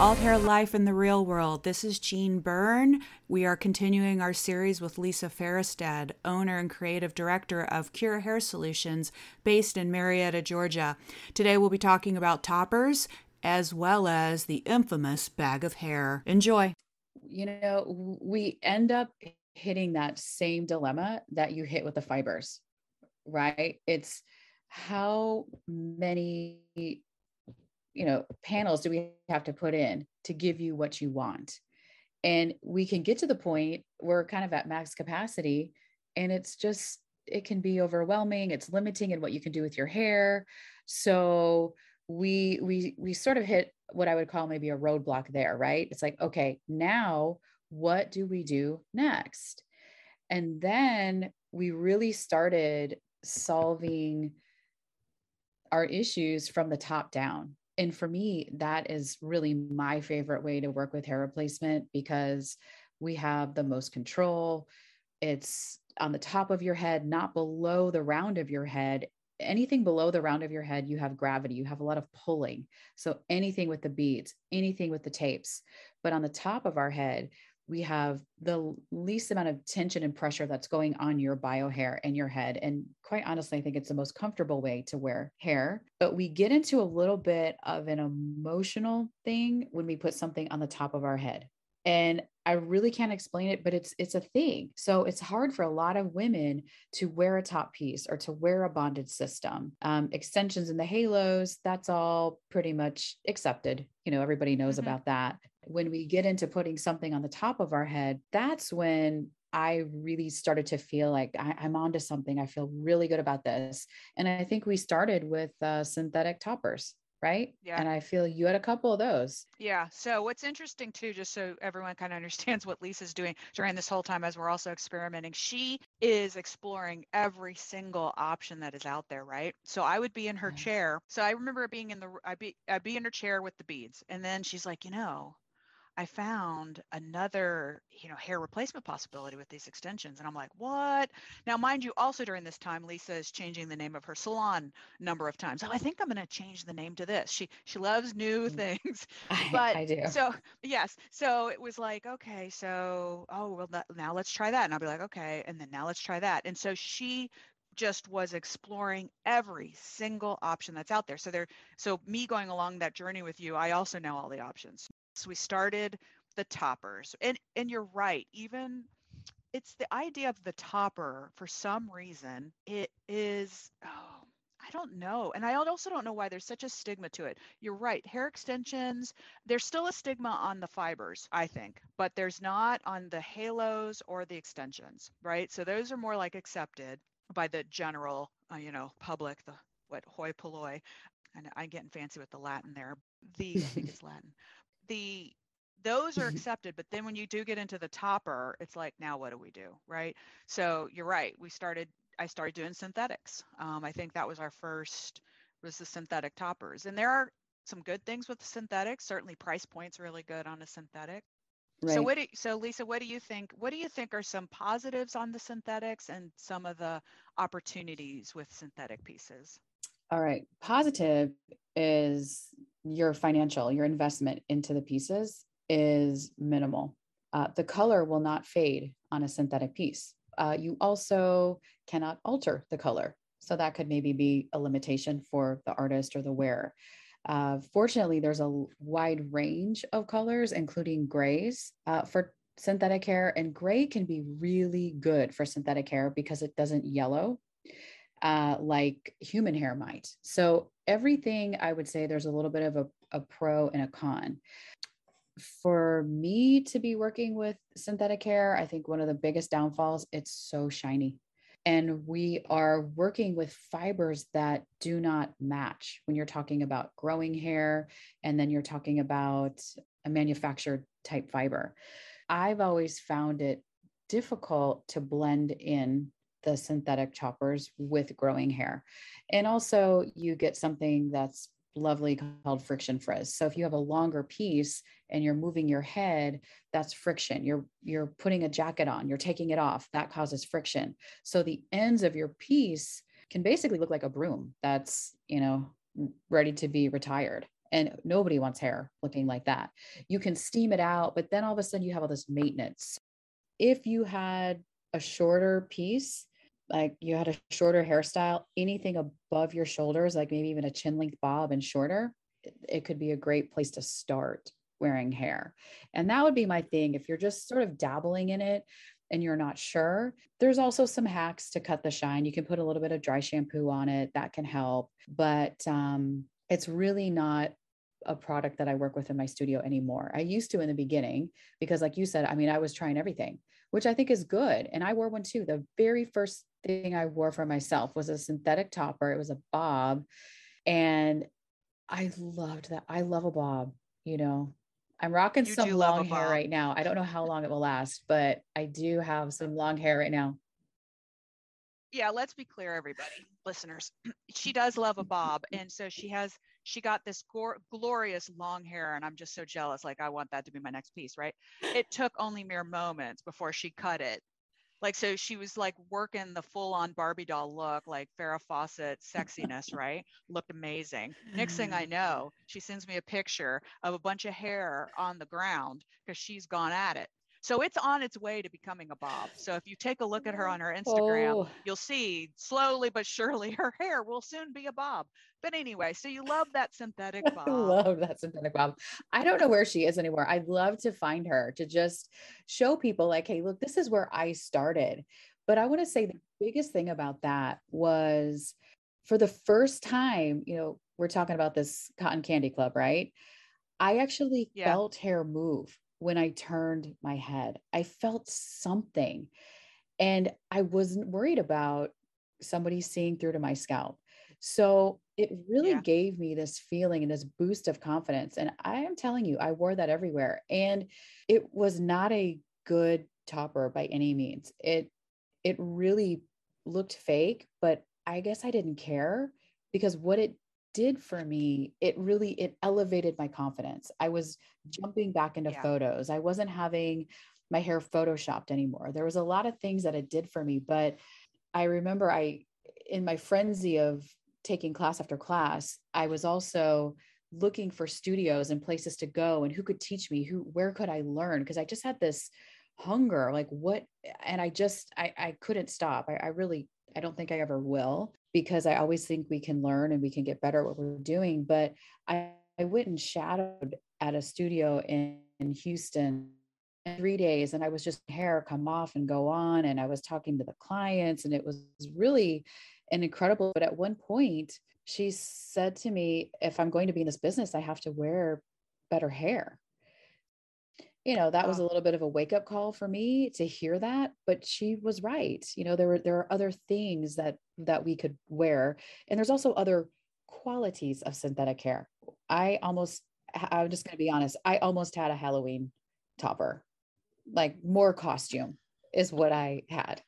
Alt Hair Life in the Real World. This is Jean Byrne. We are continuing our series with Lisa Farrestad, owner and creative director of Cure Hair Solutions, based in Marietta, Georgia. Today we'll be talking about toppers as well as the infamous bag of hair. Enjoy. You know, we end up hitting that same dilemma that you hit with the fibers, right? It's how many you know panels do we have to put in to give you what you want? And we can get to the point we're kind of at max capacity and it's just it can be overwhelming it's limiting in what you can do with your hair. So we we we sort of hit what i would call maybe a roadblock there right? It's like okay now what do we do next? And then we really started solving our issues from the top down and for me that is really my favorite way to work with hair replacement because we have the most control. It's on the top of your head not below the round of your head. Anything below the round of your head you have gravity you have a lot of pulling. So anything with the beads anything with the tapes. But on the top of our head we have the least amount of tension and pressure that's going on your bio hair and your head. And quite honestly, I think it's the most comfortable way to wear hair. But we get into a little bit of an emotional thing when we put something on the top of our head. And I really can't explain it, but it's it's a thing. So it's hard for a lot of women to wear a top piece or to wear a bonded system. Um, extensions in the halos, that's all pretty much accepted. You know, everybody knows mm-hmm. about that. When we get into putting something on the top of our head, that's when I really started to feel like I, am onto something. I feel really good about this. And I think we started with uh, synthetic toppers right? Yeah. And I feel you had a couple of those. Yeah. So what's interesting too, just so everyone kind of understands what Lisa's doing during this whole time as we're also experimenting, she is exploring every single option that is out there, right? So I would be in her chair. So I remember being in the I'd be I'd be in her chair with the beads. And then she's like, you know, I found another, you know, hair replacement possibility with these extensions. And I'm like, what? Now, mind you, also during this time, Lisa is changing the name of her salon number of times. Oh, I think I'm going to change the name to this. She she loves new mm. things. But I, I do. So yes. So it was like, okay, so oh well now let's try that. And I'll be like, okay, and then now let's try that. And so she just was exploring every single option that's out there. So there, so me going along that journey with you, I also know all the options. So we started the toppers. And and you're right, even it's the idea of the topper for some reason it is oh I don't know. And I also don't know why there's such a stigma to it. You're right. Hair extensions, there's still a stigma on the fibers, I think, but there's not on the halos or the extensions, right? So those are more like accepted by the general, uh, you know, public, the what hoi polloi. And I'm getting fancy with the Latin there. The, I think it's Latin the those are mm-hmm. accepted but then when you do get into the topper it's like now what do we do right? So you're right we started i started doing synthetics. Um, i think that was our first was the synthetic toppers and there are some good things with the synthetics. Certainly price points really good on a synthetic. Right. so what do, so lisa what do you think what do you think are some positives on the synthetics and some of the opportunities with synthetic pieces? All right positive is your financial, your investment into the pieces is minimal. Uh, the color will not fade on a synthetic piece. Uh, you also cannot alter the color. So that could maybe be a limitation for the artist or the wearer. Uh, fortunately, there's a wide range of colors, including grays uh, for synthetic hair, and gray can be really good for synthetic hair because it doesn't yellow uh, like human hair might. So everything I would say there's a little bit of a, a pro and a con. For me to be working with synthetic hair, I think one of the biggest downfalls, it's so shiny. And we are working with fibers that do not match when you're talking about growing hair and then you're talking about a manufactured type fiber. I've always found it difficult to blend in the synthetic toppers with growing hair. And also, you get something that's lovely called friction frizz. So if you have a longer piece and you're moving your head, that's friction. You're you're putting a jacket on, you're taking it off, that causes friction. So the ends of your piece can basically look like a broom that's, you know, ready to be retired. And nobody wants hair looking like that. You can steam it out, but then all of a sudden you have all this maintenance. If you had a shorter piece, like you had a shorter hairstyle, anything above your shoulders, like maybe even a chin length bob and shorter, it, could be a great place to start wearing hair. And that would be my thing. If you're just sort of dabbling in it and you're not sure, there's also some hacks to cut the shine. You can put a little bit of dry shampoo on it, that can help. But um, it's really not a product that I work with in my studio anymore. I used to in the beginning because, like you said, I mean, I was trying everything, which I think is good. And I wore one too. The very first thing I wore for myself was a synthetic topper, it was a bob. And I loved that. I love a bob, you know, I'm rocking you some long hair right now. I don't know how long it will last, but I do have uh. some long hair right now. Yeah, let's be clear, everybody, listeners. She does love a bob. And so she has, she got this gor- glorious long hair. And I'm just so jealous. Like, I want that to be my next piece, right? It took only mere moments before she cut it like so she was like working the full on Barbie doll look, like Farrah Fawcett sexiness, right? Looked amazing. Next thing I know, she sends me a picture of a bunch of hair on the ground because she's gone at it. So it's on its way to becoming a bob. So if you take a look at her mm-hmm. on her Instagram, oh. you'll see slowly but surely her hair will soon be a bob. But anyway, so you love that synthetic bob. I love that synthetic bob. I don't know where she is anymore. I'd love to find her to just show people like, hey, look, this is where I started. But I want to say the biggest thing about that was for the first time, you know, we're talking about this cotton candy club, right? I actually yeah. felt hair move when I turned my head. I felt something. And I wasn't worried about somebody seeing through to my scalp. So it really yeah. gave me this feeling and this boost of confidence. And I am telling you, I wore that everywhere. And it was not a good topper by any means. It it really looked fake, but I guess I didn't care because what it did for me it really it elevated my confidence. I was jumping back into yeah. photos. I wasn't having my hair photoshopped anymore. There was a lot of things that it did for me but i remember i in my frenzy of taking class after class i was also looking for studios and places to go and who could teach me who where could i learn? Because i just had this hunger like what and i just i i couldn't stop. I, I really i don't think i ever will because I always think we can learn and we can get better at what we're doing. But I, I went and shadowed at a studio in, in Houston three days and I was just hair come off and go on. And I was talking to the clients and it was really an incredible. But at one point, she said to me, if I'm going to be in this business, I have to wear better hair you know that was a little bit of a wake up call for me to hear that but she was right you know there were there are other things that that we could wear. And there's also other qualities of synthetic hair. I almost i'm just going to be honest i almost had a halloween topper. Like more costume is what i had.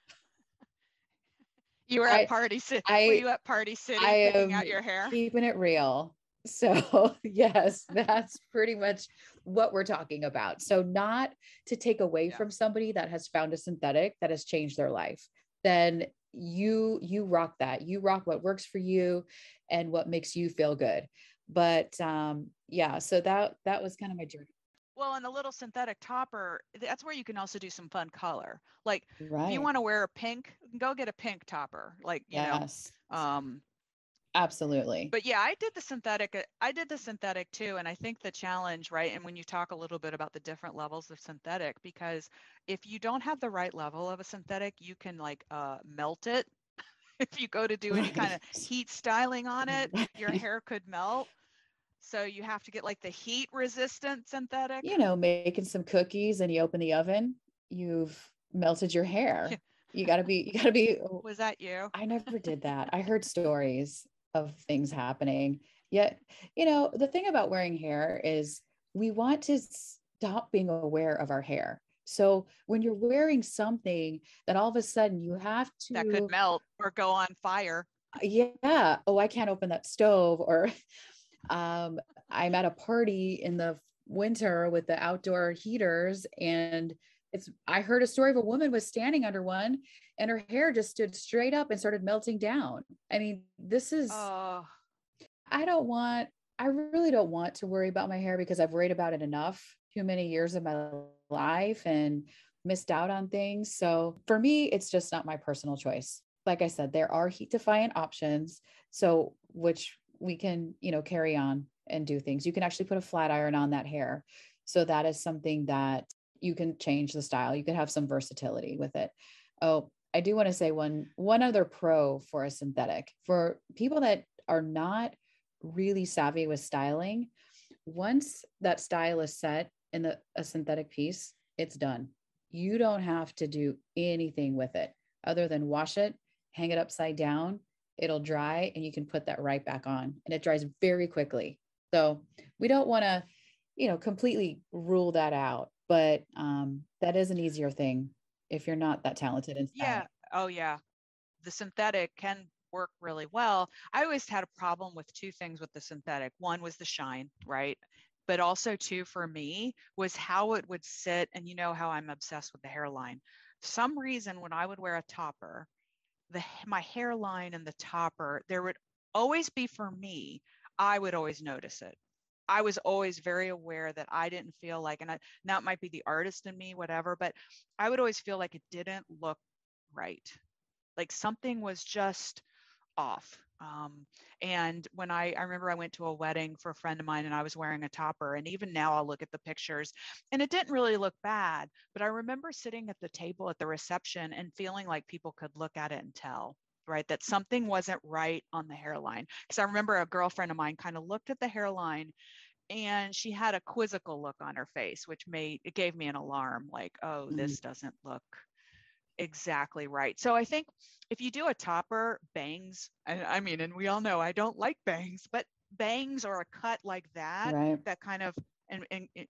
You were at party city I, were you at party city I picking out your hair? keeping it real. So, yes, that's pretty much what we're talking about. So, not to take away yeah. from somebody that has found a synthetic that has changed their life, then you you rock that. You rock what works for you and what makes you feel good. But um yeah, so that that was kind of my journey. Well, and the little synthetic topper, that's where you can also do some fun color. Like right. if you want to wear a pink, go get a pink topper. Like, you yes. know, um, Absolutely. But yeah, I did the synthetic. Uh, I did the synthetic too. And I think the challenge, right? And when you talk a little bit about the different levels of synthetic, because if you don't have the right level of a synthetic, you can like uh, melt it. if you go to do any kind of heat styling on it, your hair could melt. So you have to get like the heat resistant synthetic. You know, making some cookies and you open the oven, you've melted your hair. You got to be, you got to be. Was that you? I never did that. I heard stories of things happening. Yet, you know, the thing about wearing hair is we want to stop being aware of our hair. So when you're wearing something that all of a sudden you have to that could melt or go on fire. Yeah. Oh, I can't open that stove. Or um, I'm at a party in the winter with the outdoor heaters and it's I heard a story of a woman was standing under one and her hair just stood straight up and started melting down. I mean, this is oh. I don't want I really don't want to worry about my hair because I've worried about it enough too many years of my life and missed out on things. So for me, it's just not my personal choice. Like I said, there are heat defiant options. So which we can, you know, carry on and do things. You can actually put a flat iron on that hair. So that is something that you can change the style. You can have some versatility with it. Oh, I do want to say one one other pro for a synthetic. For people that are not really savvy with styling, once that style is set in the, a synthetic piece, it's done. You don't have to do anything with it other than wash it, hang it upside down, it'll dry, and you can put that right back on. And it dries very quickly. So we don't want to, you know, completely rule that out, but um, that is an easier thing if you're not that talented in. Yeah. Oh, yeah. The synthetic can work really well. I always had a problem with two things with the synthetic. One was the shine, right? But also, too, for me, was how it would sit. And you know how I'm obsessed with the hairline. Some reason when I would wear a topper, the my hairline and the topper, there would always be for me, I would always notice it. I was always very aware that I didn't feel like, and I, it might be the artist in me, whatever, but I would always feel like it didn't look right. Like something was just off. Um, and when I, I remember I went to a wedding for a friend of mine and I was wearing a topper. And even now I'll look at the pictures and it didn't really look bad. But I remember sitting at the table at the reception and feeling like people could look at it and tell right that something wasn't right on the hairline because i remember a girlfriend of mine kind of looked at the hairline and she had a quizzical look on her face which made it gave me an alarm like oh mm-hmm. this doesn't look exactly right. So I think if you do a topper, bangs, I, I mean, and we all know I don't like bangs, but bangs or a cut like that, right. that kind of and, and, and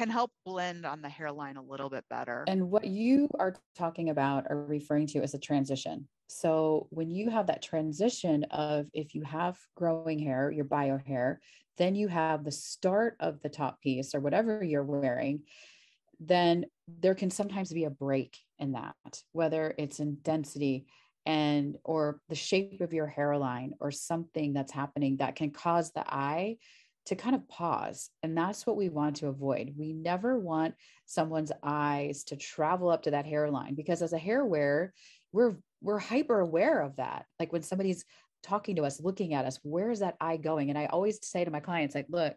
can help blend on the hairline a little bit better. And what you are talking about or referring to is a transition. So when you have that transition of if you have growing hair, your bio hair, then you have the start of the top piece or whatever you're wearing, then there can sometimes be a break in that, whether it's in density and or the shape of your hairline or something that's happening that can cause the eye to kind of pause. And that's what we want to avoid. We never want someone's eyes to travel up to that hairline because as a hair wearer, we're we're hyper aware of that. Like when somebody's talking to us, looking at us, where is that eye going? And I always say to my clients, like, look,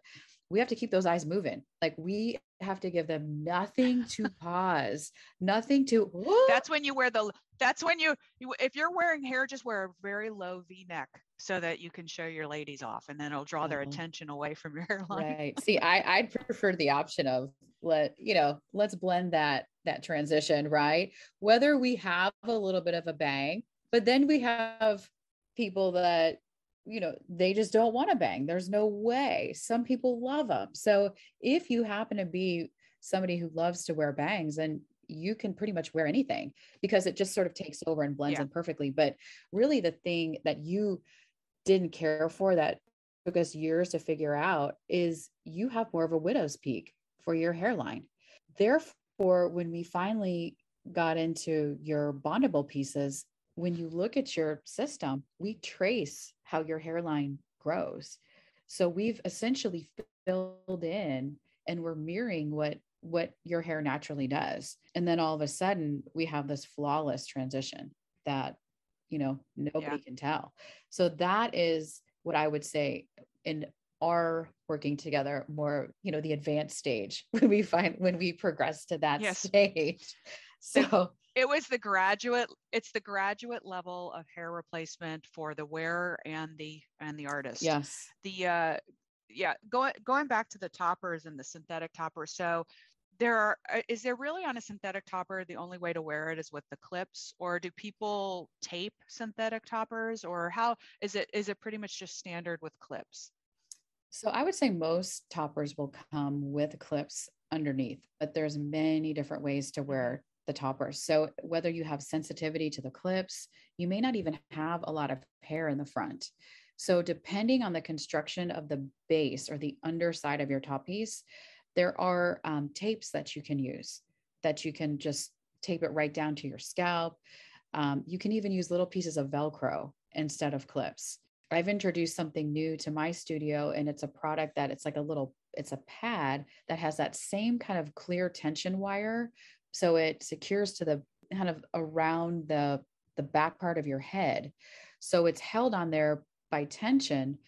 we have to keep those eyes moving. Like we have to give them nothing to pause, nothing to. That's when you wear the. That's when you, you. If you're wearing hair, just wear a very low V neck so that you can show your ladies off, and then it'll draw their attention away from your hairline. Right. See, I I'd prefer the option of let you know let's blend that that transition right. Whether we have a little bit of a bang, but then we have people that you know they just don't want to bang there's no way some people love them so if you happen to be somebody who loves to wear bangs and you can pretty much wear anything because it just sort of takes over and blends yeah. in perfectly. But really the thing that you didn't care for that took us years to figure out is you have more of a widow's peak for your hairline. Therefore when we finally got into your bondable pieces when you look at your system, we trace how your hairline grows. So we've essentially filled in and we're mirroring what what your hair naturally does. And then all of a sudden we have this flawless transition that you know nobody yeah. can tell. So that is what I would say in our working together more, you know, the advanced stage when we find when we progress to that yes. stage. So it was the graduate it's the graduate level of hair replacement for the wearer and the and the artist. Yes. The uh yeah going going back to the toppers and the synthetic toppers so there are uh, is there really on a synthetic topper the only way to wear it is with the clips or do people tape synthetic toppers or how is it is it pretty much just standard with clips? So i would say most toppers will come with clips underneath but there's many different ways to wear the toppers. So whether you have sensitivity to the clips, you may not even have a lot of hair in the front. So depending on the construction of the base or the underside of your top piece, there are um, tapes that you can use that you can just tape it right down to your scalp. Um, you can even use little pieces of Velcro instead of clips. I've introduced something new to my studio and it's a product that it's like a little it's a pad that has that same kind of clear tension wire so it secures to the kind of around the the back part of your head. So it's held on there by tension,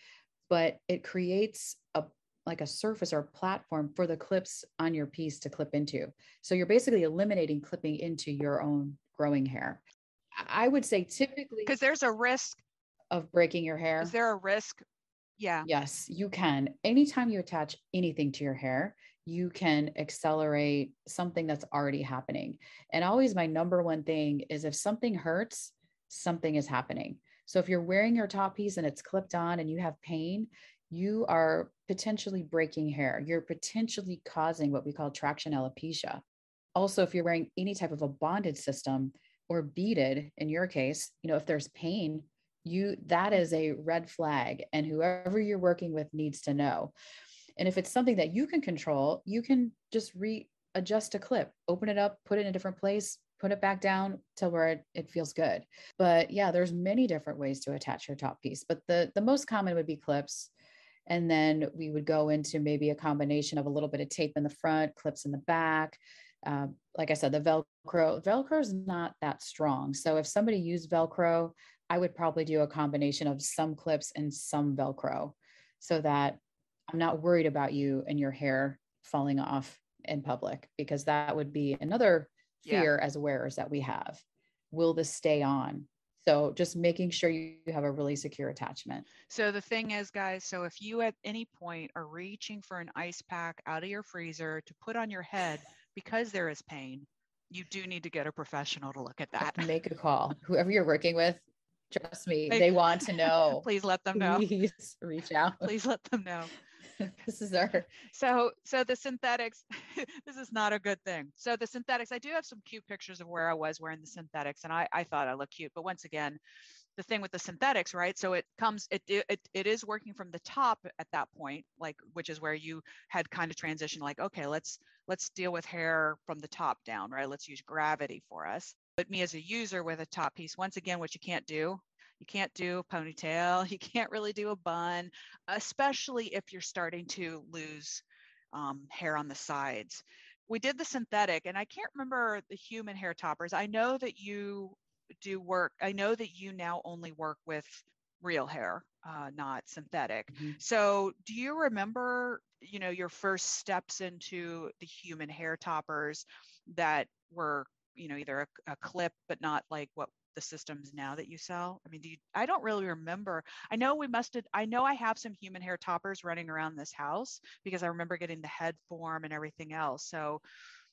but it creates a like a surface or platform for the clips on your piece to clip into. So you're basically eliminating clipping into your own growing hair. I would say typically because there's a risk of breaking your hair. Is there a risk? Yeah. Yes, you can. Anytime you attach anything to your hair, you can accelerate something that's already happening. And always my number one thing is if something hurts, something is happening. So if you're wearing your top piece and it's clipped on and you have pain, you are potentially breaking hair. You're potentially causing what we call traction alopecia. Also, if you're wearing any type of a bonded system or beaded, in your case, you know, if there's pain, you that is a red flag and whoever you're working with needs to know and if it's something that you can control, you can just readjust a clip, open it up, put it in a different place, put it back down to where it, it feels good. But yeah, there's many different ways to attach your top piece, but the, the most common would be clips. And then we would go into maybe a combination of a little bit of tape in the front, clips in the back. Um, like I said, the Velcro, Velcro is not that strong. So if somebody used Velcro, I would probably do a combination of some clips and some Velcro so that I'm not worried about you and your hair falling off in public because that would be another fear yeah. as wearers that we have. Will this stay on? So just making sure you have a really secure attachment. So the thing is, guys, so if you at any point are reaching for an ice pack out of your freezer to put on your head because there is pain, you do need to get a professional to look at that. Make a call. Whoever you're working with, trust me, they, they want to know. Please let them know. Please reach out. Please let them know. this is our so so the synthetics this is not a good thing. So the synthetics i do have some cute pictures of where i was wearing the synthetics and i i thought i looked cute but once again the thing with the synthetics right? So it comes it, it it is working from the top at that point like which is where you had kind of transitioned like okay let's let's deal with hair from the top down right? Let's use gravity for us. But me as a user with a top piece once again what you can't do you can't do a ponytail. You can't really do a bun, especially if you're starting to lose um, hair on the sides. We did the synthetic, and I can't remember the human hair toppers. I know that you do work. I know that you now only work with real hair, uh, not synthetic. Mm-hmm. So, do you remember, you know, your first steps into the human hair toppers that were, you know, either a, a clip but not like what the systems now that you sell? I mean, do you, I don't really remember. I know we must have, I know I have some human hair toppers running around this house because I remember getting the head form and everything else. So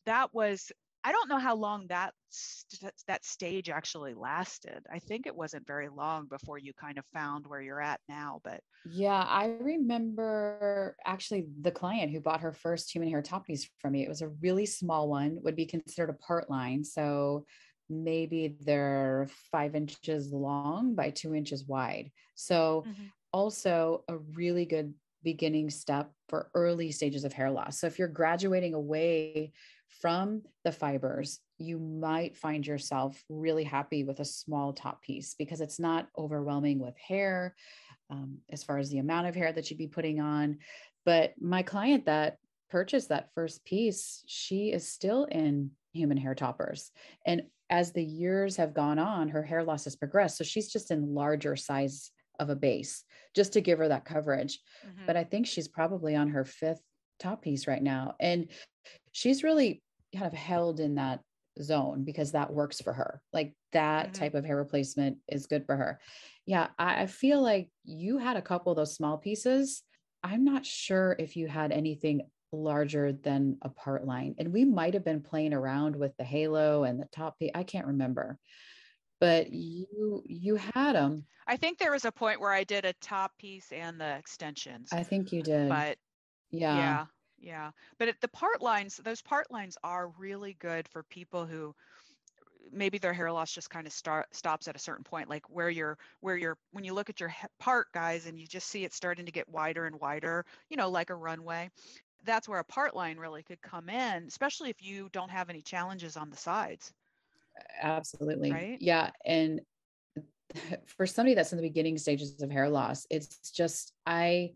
that was, I don't know how long that st- that stage actually lasted. I think it wasn't very long before you kind of found where you're at now, but yeah, I remember actually the client who bought her first human hair top piece from me. It was a really small one, would be considered a part line. So maybe they're five inches long by two inches wide. So, mm-hmm. also a really good beginning step for early stages of hair loss. So, if you're graduating away from the fibers, you might find yourself really happy with a small top piece because it's not overwhelming with hair um, as far as the amount of hair that you'd be putting on. But my client that purchased that first piece, she is still in human hair toppers. And as the years have gone on, her hair loss has progressed. So she's just in larger size of a base just to give her that coverage. Mm-hmm. But I think she's probably on her fifth top piece right now. And she's really kind of held in that zone because that works for her. Like that mm-hmm. type of hair replacement is good for her. Yeah, I, I feel like you had a couple of those small pieces. I'm not sure if you had anything larger than a part line. And we might have been playing around with the halo and the top piece. I can't remember. But you you had them. I think there was a point where I did a top piece and the extensions. I think you did. But yeah. Yeah. Yeah. But it, the part lines, those part lines are really good for people who maybe their hair loss just kind of start stops at a certain point like where you're where you're when you look at your part guys and you just see it starting to get wider and wider you know like a runway that's where a part line really could come in, especially if you don't have any challenges on the sides. Absolutely. Right? Yeah. And for somebody that's in the beginning stages of hair loss, it's just, I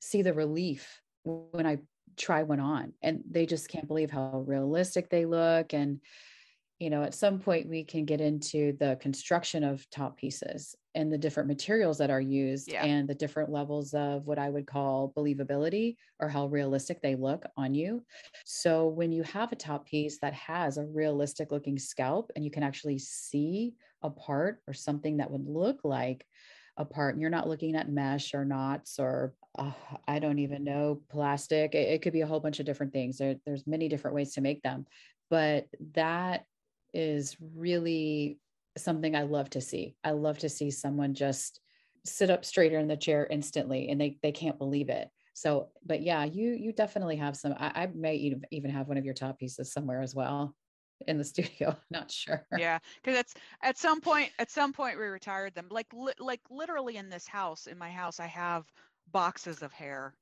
see the relief when I try one on and they just can't believe how realistic they look. And, you know, at some point we can get into the construction of top pieces and the different materials that are used yeah. and the different levels of what I would call believability or how realistic they look on you. So when you have a top piece that has a realistic looking scalp and you can actually see a part or something that would look like a part and you're not looking at mesh or knots or uh, I don't even know plastic. It, it, could be a whole bunch of different things. There, there's many different ways to make them, but that is really something I love to see. I love to see someone just sit up straighter in the chair instantly and they they can't believe it. So, but yeah, you you definitely have some. I, I may even have one of your top pieces somewhere as well in the studio. Not sure. Yeah, because it's at some point. At some point, we retired them. Like li- like literally in this house, in my house, I have boxes of hair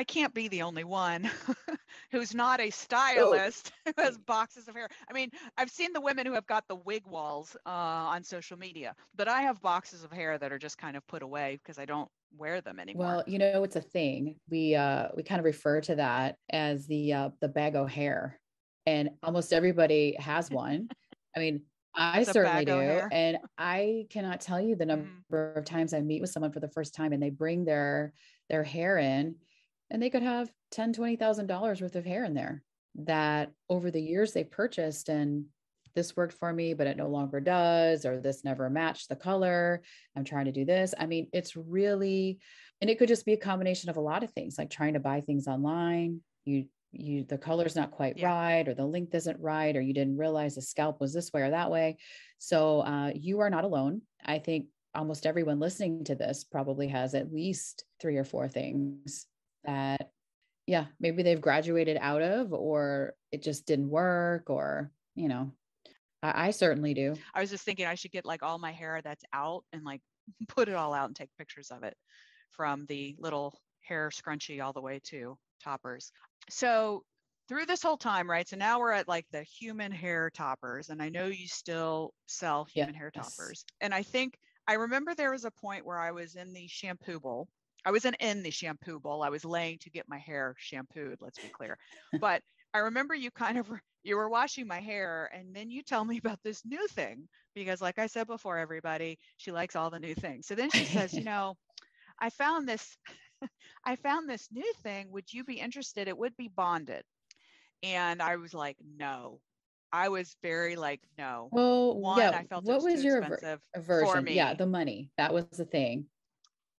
I can't be the only one who's not a oh. stylist oh. who has boxes of hair. I mean, I've seen the women who have got the wig walls uh, on social media, but I have boxes of hair that are just kind of put away because I don't wear them anymore. Well, you know, it's a thing. We uh, we kind of refer to that as the uh, the bag of hair, and almost everybody has one. I mean, I certainly do. And I cannot tell you the mm. number mm. of times I meet with someone for the first time and they bring their their hair in and they could have ten, twenty thousand dollars worth of hair in there that over the years they purchased and this worked for me, but it no longer does, or this never matched the color. I'm trying to do this. I mean, it's really, and it could just be a combination of a lot of things, like trying to buy things online. You, you, the color's not quite yeah. right, or the length isn't right, or you didn't realize the scalp was this way or that way. So uh, you are not alone. I think almost everyone listening to this probably has at least three or four things that yeah maybe they've graduated out of or it just didn't work or you know I, I certainly do i was just thinking i should get like all my hair that's out and like put it all out and take pictures of it from the little hair scrunchie all the way to toppers so through this whole time, right? So now we're at like the human hair toppers, and I know you still sell human yes. hair toppers. And I think I remember there was a point where I was in the shampoo bowl I wasn't in the shampoo bowl. I was laying to get my hair shampooed, let's be clear. but I remember you kind of you were washing my hair and then you tell me about this new thing because like I said before everybody, she likes all the new things. So then she says, "You know, I found this I found this new thing. Would you be interested? It would be bonded." And I was like, "No." I was very like, "No." Well, One, yeah. I felt what was, was your aversion? Yeah, the money. That was the thing.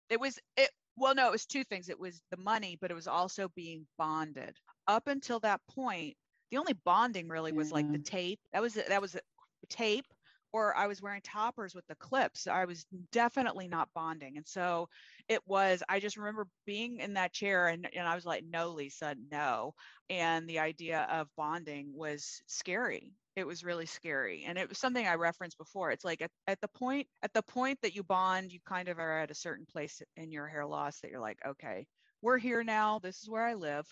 It was it well, no, it was two things. It was the money, but it was also being bonded. Up until that point, the only bonding really was yeah. like the tape. That was that was tape, or I was wearing toppers with the clips. I was definitely not bonding, and so it was. I just remember being in that chair, and and I was like, "No, Lisa, no." And the idea of bonding was scary it was really scary and it was something i referenced before it's like at, at the point at the point that you bond you kind of are at a certain place in your hair loss that you're like okay we're here now this is where i live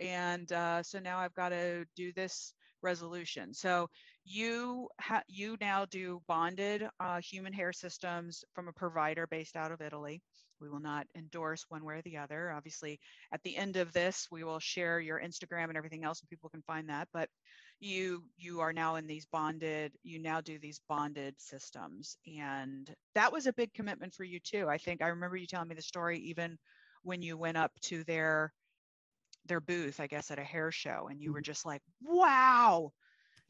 and uh, so now i've got to do this resolution so you ha- you now do bonded uh, human hair systems from a provider based out of italy. We will not endorse one way or the other. Obviously at the end of this we will share your instagram and everything else and people can find that but you you are now in these bonded you now do these bonded systems and that was a big commitment for you too. I think i remember you telling me the story even when you went up to their their booth i guess at a hair show and you were mm-hmm. just like wow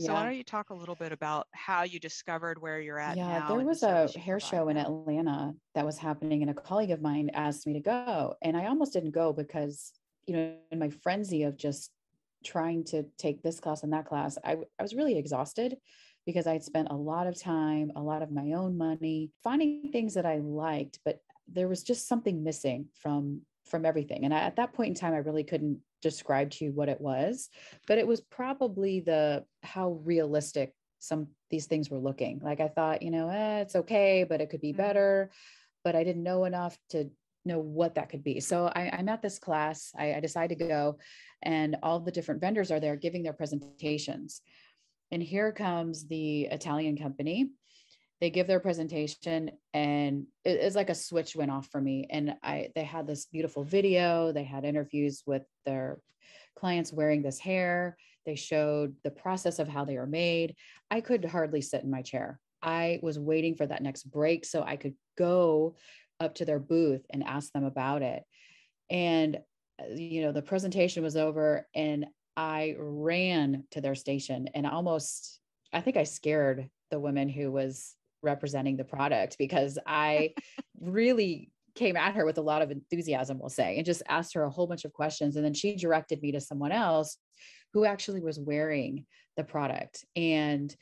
yeah. so why don't you talk a little bit about how you discovered where you're at yeah there was a hair show in atlanta that was happening and a colleague of mine asked me to go and i almost didn't go because you know in my frenzy of just trying to take this class and that class, I, I was really exhausted because I'd spent a lot of time, a lot of my own money finding things that I liked, but there was just something missing from from everything. And I, at that point in time, I really couldn't describe to you what it was, but it was probably the how realistic some these things were looking. Like I thought, you know, eh, it's okay, but it could be mm-hmm. better. But I didn't know enough to know what that could be. So I, am at this class. I, I decided to go, and all the different vendors are there giving their presentations. And here comes the Italian company. they give their presentation and it, it's like a switch went off for me and i they had this beautiful video they had interviews with their clients wearing this hair they showed the process of how they are made. I could hardly sit in my chair. I was waiting for that next break so i could go up to their booth and ask them about it. And uh, you know the presentation was over and i ran to their station and almost i think i scared the woman who was representing the product because I really came at her with a lot of enthusiasm, we'll say, and just asked her a whole bunch of questions. And then she directed me to someone else who actually was wearing the product. And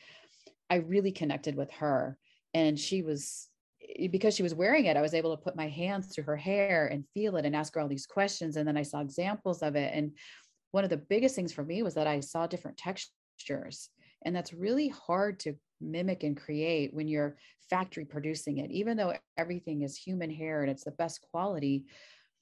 I really connected with her. And she was, eh, because she was wearing it, I was able to put my hands through her hair and feel it and ask her all these questions. And then I saw examples of it. And one of the biggest things for me was that I saw different textures. And that's really hard to mimic and create when you're factory producing it even though everything is human hair and it's the best quality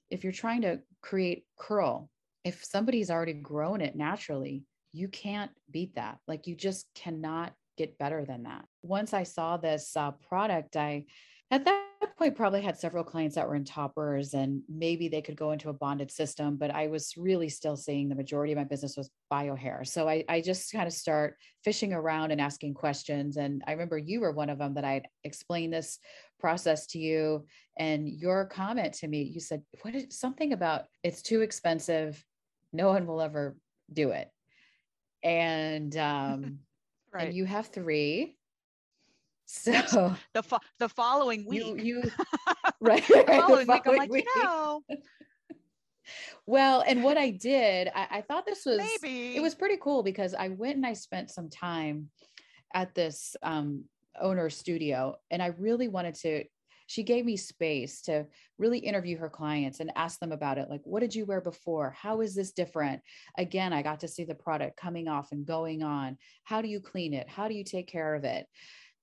if you're trying to create curl if somebody's already grown it naturally you can't beat that. Like you just cannot get better than that. Once i saw this uh, product i at that point probably had several clients that were in toppers and maybe they could go into a bonded system but i was really still seeing the majority of my business was bio hair. So i, I just kind of start fishing around and asking questions. And i remember you were one of them that i explained this process to you and your comment to me you said what is something about it's too expensive no one will ever do it and um right. and you have three so the fo- the following week, you, you right, the following, the following week, I'm like, week. you know. well, and what I did, I, I thought this was maybe it was pretty cool because I went and I spent some time at this um, owner studio, and I really wanted to. She gave me space to really interview her clients and ask them about it. Like, what did you wear before? How is this different? Again, I got to see the product coming off and going on. How do you clean it? How do you take care of it?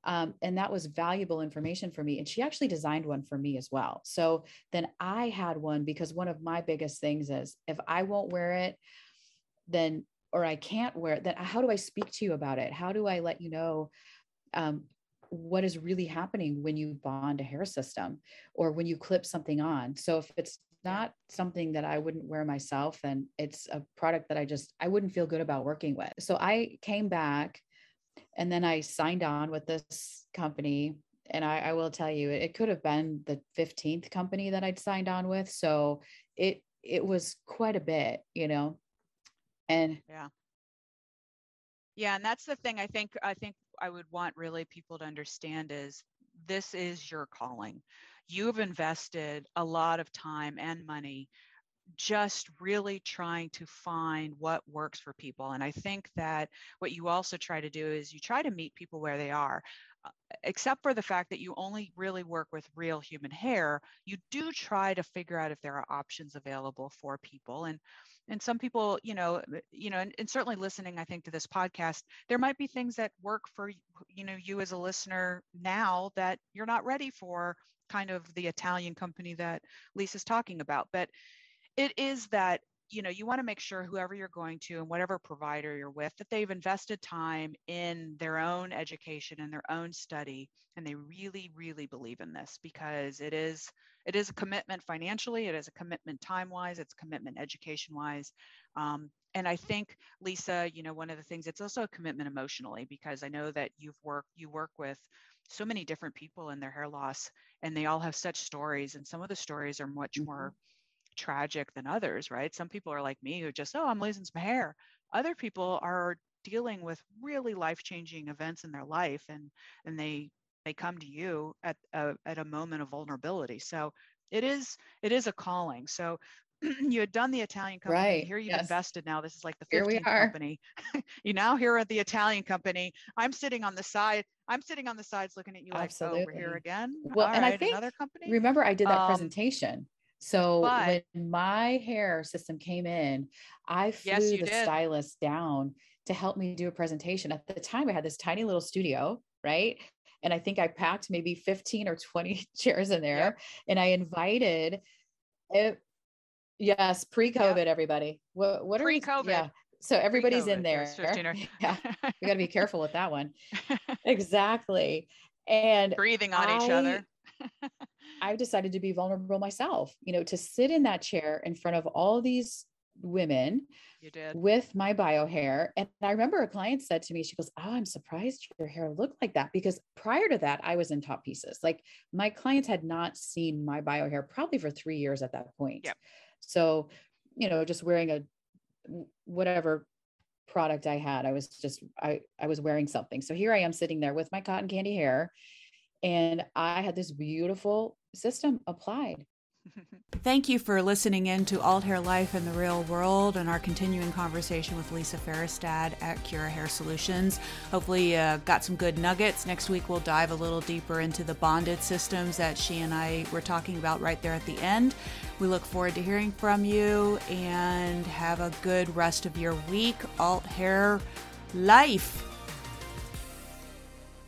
Um, and that was valuable information for me. And she actually designed one for me as well. So then I had one because one of my biggest things is if I won't wear it, then, or I can't wear it, then how do I speak to you about it? How do I let you know um, what is really happening when you bond a hair system or when you clip something on? So if it's not something that I wouldn't wear myself, then it's a product that I just, I wouldn't feel good about working with. So I came back and then I signed on with this company. And I, I will tell you, it could have been the 15th company that I'd signed on with. So it it was quite a bit, you know. And yeah. Yeah, and that's the thing I think I think I would want really people to understand is this is your calling. You've invested a lot of time and money just really trying to find what works for people. And I think that what you also try to do is you try to meet people where they are. Uh, except for the fact that you only really work with real human hair, you do try to figure out if there are options available for people. And and some people, you know, you know, and, and certainly listening, I think to this podcast, there might be things that work for you know you as a listener now that you're not ready for kind of the Italian company that Lisa's talking about. But it is that you know you want to make sure whoever you're going to and whatever provider you're with that they've invested time in their own education and their own study and they really really believe in this because it is it is a commitment financially it is a commitment time wise it's a commitment education wise um, and i think lisa you know one of the things it's also a commitment emotionally because i know that you've worked you work with so many different people in their hair loss and they all have such stories and some of the stories are much mm-hmm. Tragic than others, right? Some people are like me who just, oh, I'm losing some hair. Other people are dealing with really life-changing events in their life and and they they come to you at a, at a moment of vulnerability. So it is it is a calling. So you had done the Italian company. Right. Here you've yes. invested now. This is like the 15th company. you now here at the Italian company. I'm sitting on the side. I'm sitting on the sides looking at you Absolutely. like, oh, we're here again. Well, All and right, I think another company. Remember, I did that um, presentation. So but, when my hair system came in, I flew yes, the did. stylist down to help me do a presentation. At the time, I had this tiny little studio, right? And I think I packed maybe 15 or 20 chairs in there. And I invited it. Yes, pre-COVID, everybody. What what are pre-COVID? Yeah. So everybody's pre-COVID, in there. Or... yeah. We got to be careful with that one. exactly. and breathing on I, each other. I've decided to be vulnerable myself, you know, to sit in that chair in front of all these women you did. with my bio hair. And I remember a client said to me, she goes, Oh, I'm surprised your hair looked like that. Because prior to that, I was in top pieces. Like my clients had not seen my bio hair probably for three years at that point. Yep. So, you know, just wearing a whatever product I had, I was just I I was wearing something. So here I am sitting there with my cotton candy hair. And I had this beautiful system applied Thank you for listening in to Alt Hair Life in the Real World and our continuing conversation with Lisa Faerstad at Cura Hair Solutions. Hopefully, uh, got some good nuggets. Next week, we'll dive a little deeper into the bonded systems that she and I were talking about right there at the end. We look forward to hearing from you and have a good rest of your week. Alt Hair Life.